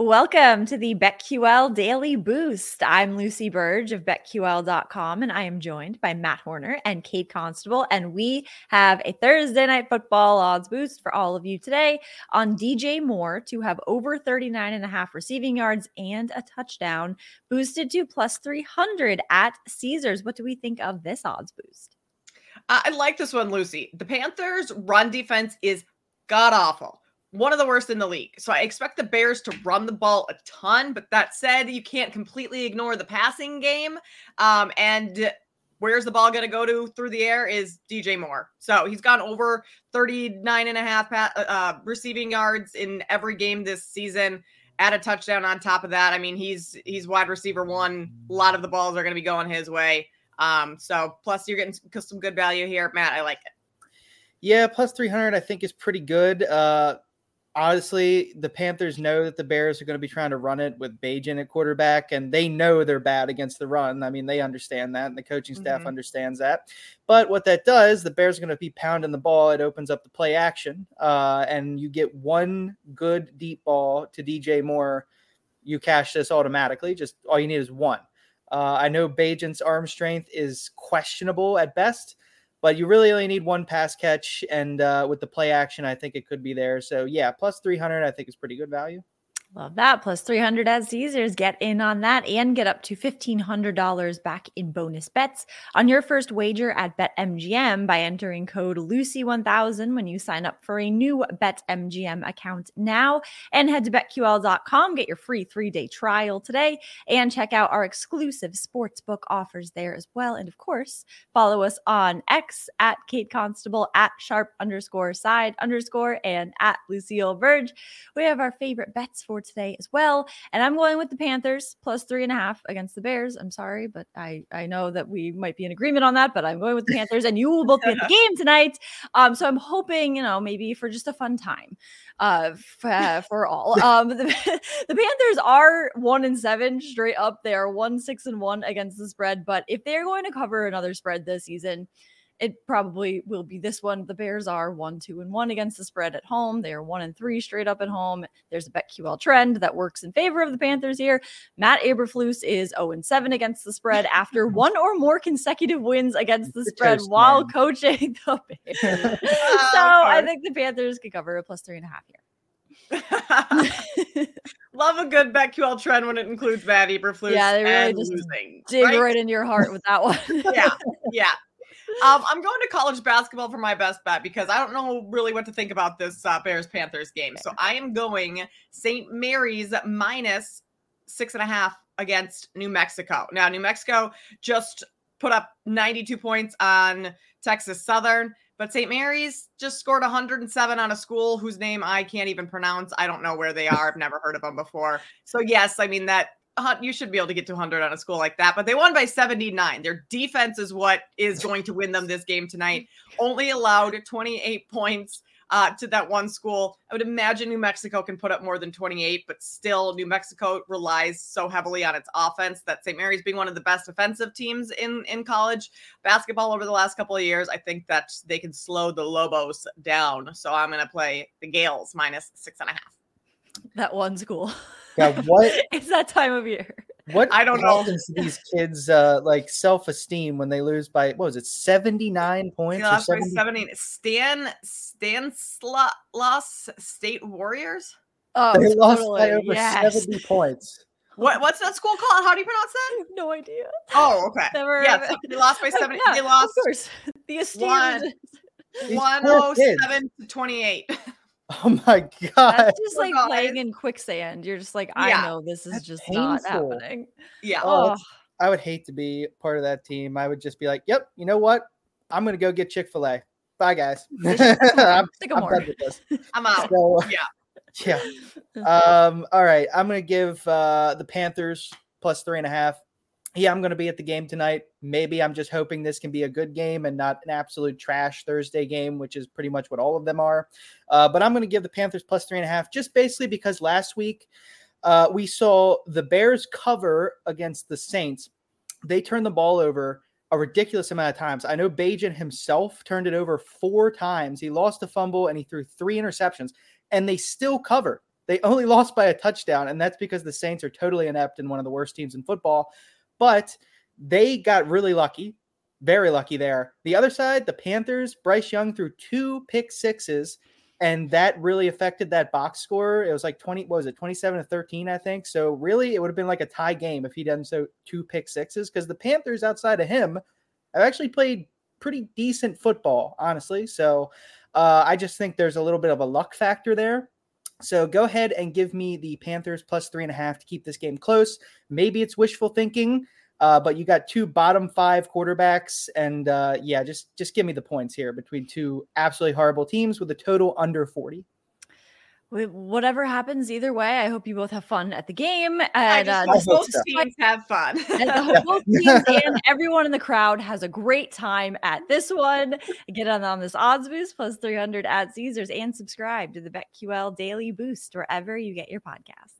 Welcome to the BetQL Daily Boost. I'm Lucy Burge of BetQL.com, and I am joined by Matt Horner and Kate Constable. And we have a Thursday night football odds boost for all of you today on DJ Moore to have over 39 and a half receiving yards and a touchdown, boosted to plus 300 at Caesars. What do we think of this odds boost? I like this one, Lucy. The Panthers' run defense is god awful one of the worst in the league. So I expect the Bears to run the ball a ton. But that said, you can't completely ignore the passing game. Um, and where's the ball going to go to through the air is DJ Moore. So he's gone over 39 and a half uh, uh, receiving yards in every game this season. Add a touchdown on top of that. I mean, he's he's wide receiver one. A lot of the balls are going to be going his way. Um, so plus you're getting some good value here, Matt. I like it. Yeah, plus 300 I think is pretty good. Uh, honestly, the Panthers know that the Bears are going to be trying to run it with Bagent at quarterback, and they know they're bad against the run. I mean, they understand that, and the coaching staff mm-hmm. understands that. But what that does, the Bears are going to be pounding the ball. It opens up the play action, uh, and you get one good deep ball to DJ Moore. You cash this automatically. Just all you need is one. Uh, I know Bagent's arm strength is questionable at best but you really only need one pass catch. And uh, with the play action, I think it could be there. So yeah, plus 300, I think is pretty good value. Love that. Plus 300 as Caesars. Get in on that and get up to $1,500 back in bonus bets on your first wager at BetMGM by entering code Lucy1000 when you sign up for a new BetMGM account now. And head to BetQL.com, get your free three day trial today, and check out our exclusive sportsbook offers there as well. And of course, follow us on X at Kate Constable, at sharp underscore side underscore, and at Lucille Burge. We have our favorite bets for today as well. And I'm going with the Panthers plus three and a half against the Bears. I'm sorry, but I, I know that we might be in agreement on that, but I'm going with the Panthers and you will both be at the game tonight. Um, so I'm hoping, you know, maybe for just a fun time uh, for, uh, for all. Um, the, the Panthers are one and seven straight up. They are one, six, and one against the spread. But if they're going to cover another spread this season, it probably will be this one. The Bears are one, two, and one against the spread at home. They are one and three straight up at home. There's a BetQL trend that works in favor of the Panthers here. Matt Eberflus is 0 and 7 against the spread after one or more consecutive wins against the spread toast, while man. coaching the Bears. so I think the Panthers could cover a plus three and a half here. Love a good BetQL trend when it includes Matt Eberflus. Yeah, they really just losing, dig right? right in your heart with that one. yeah, yeah. Um, I'm going to college basketball for my best bet because I don't know really what to think about this uh, Bears Panthers game. So I am going St. Mary's minus six and a half against New Mexico. Now, New Mexico just put up 92 points on Texas Southern, but St. Mary's just scored 107 on a school whose name I can't even pronounce. I don't know where they are. I've never heard of them before. So, yes, I mean, that you should be able to get to 100 on a school like that, but they won by 79. Their defense is what is going to win them this game tonight. Only allowed 28 points uh, to that one school. I would imagine New Mexico can put up more than 28, but still, New Mexico relies so heavily on its offense that St. Mary's being one of the best offensive teams in in college basketball over the last couple of years. I think that they can slow the Lobos down. So I'm going to play the Gaels minus six and a half. That one school. Yeah, what? it's that time of year. What I don't know to these kids uh like self-esteem when they lose by what was it 79 points or 70? 70 Stan Stanislaus State Warriors? Oh, they totally. lost by over yes. 70 points. What what's that school called? How do you pronounce that? I have no idea. Oh, okay. Never yeah, so they lost by 70. yeah, they lost. Of course. The esteemed 107 to 28. Oh my god! That's just like playing in quicksand. You're just like, I yeah. know this is That's just painful. not happening. Yeah. Oh, I would hate to be part of that team. I would just be like, Yep, you know what? I'm gonna go get Chick Fil A. Bye, guys. I'm, I'm, I'm out. So, yeah. Yeah. Um. All right. I'm gonna give uh, the Panthers plus three and a half yeah, I'm going to be at the game tonight. Maybe I'm just hoping this can be a good game and not an absolute trash Thursday game, which is pretty much what all of them are. Uh, but I'm going to give the Panthers plus three and a half just basically because last week uh, we saw the Bears cover against the Saints. They turned the ball over a ridiculous amount of times. I know Bagent himself turned it over four times. He lost a fumble and he threw three interceptions, and they still covered. They only lost by a touchdown, and that's because the Saints are totally inept and one of the worst teams in football. But they got really lucky, very lucky there. The other side, the Panthers, Bryce Young threw two pick sixes, and that really affected that box score. It was like 20, what was it, 27 to 13, I think. So really, it would have been like a tie game if he done so two pick sixes because the Panthers outside of him have actually played pretty decent football, honestly. So uh, I just think there's a little bit of a luck factor there. So go ahead and give me the Panthers plus three and a half to keep this game close. Maybe it's wishful thinking, uh, but you got two bottom five quarterbacks, and uh, yeah, just just give me the points here between two absolutely horrible teams with a total under forty whatever happens either way i hope you both have fun at the game and uh, both teams have fun. and the both teams and everyone in the crowd has a great time at this one. Get on, on this odds boost plus 300 at caesars and subscribe to the betql daily boost wherever you get your podcasts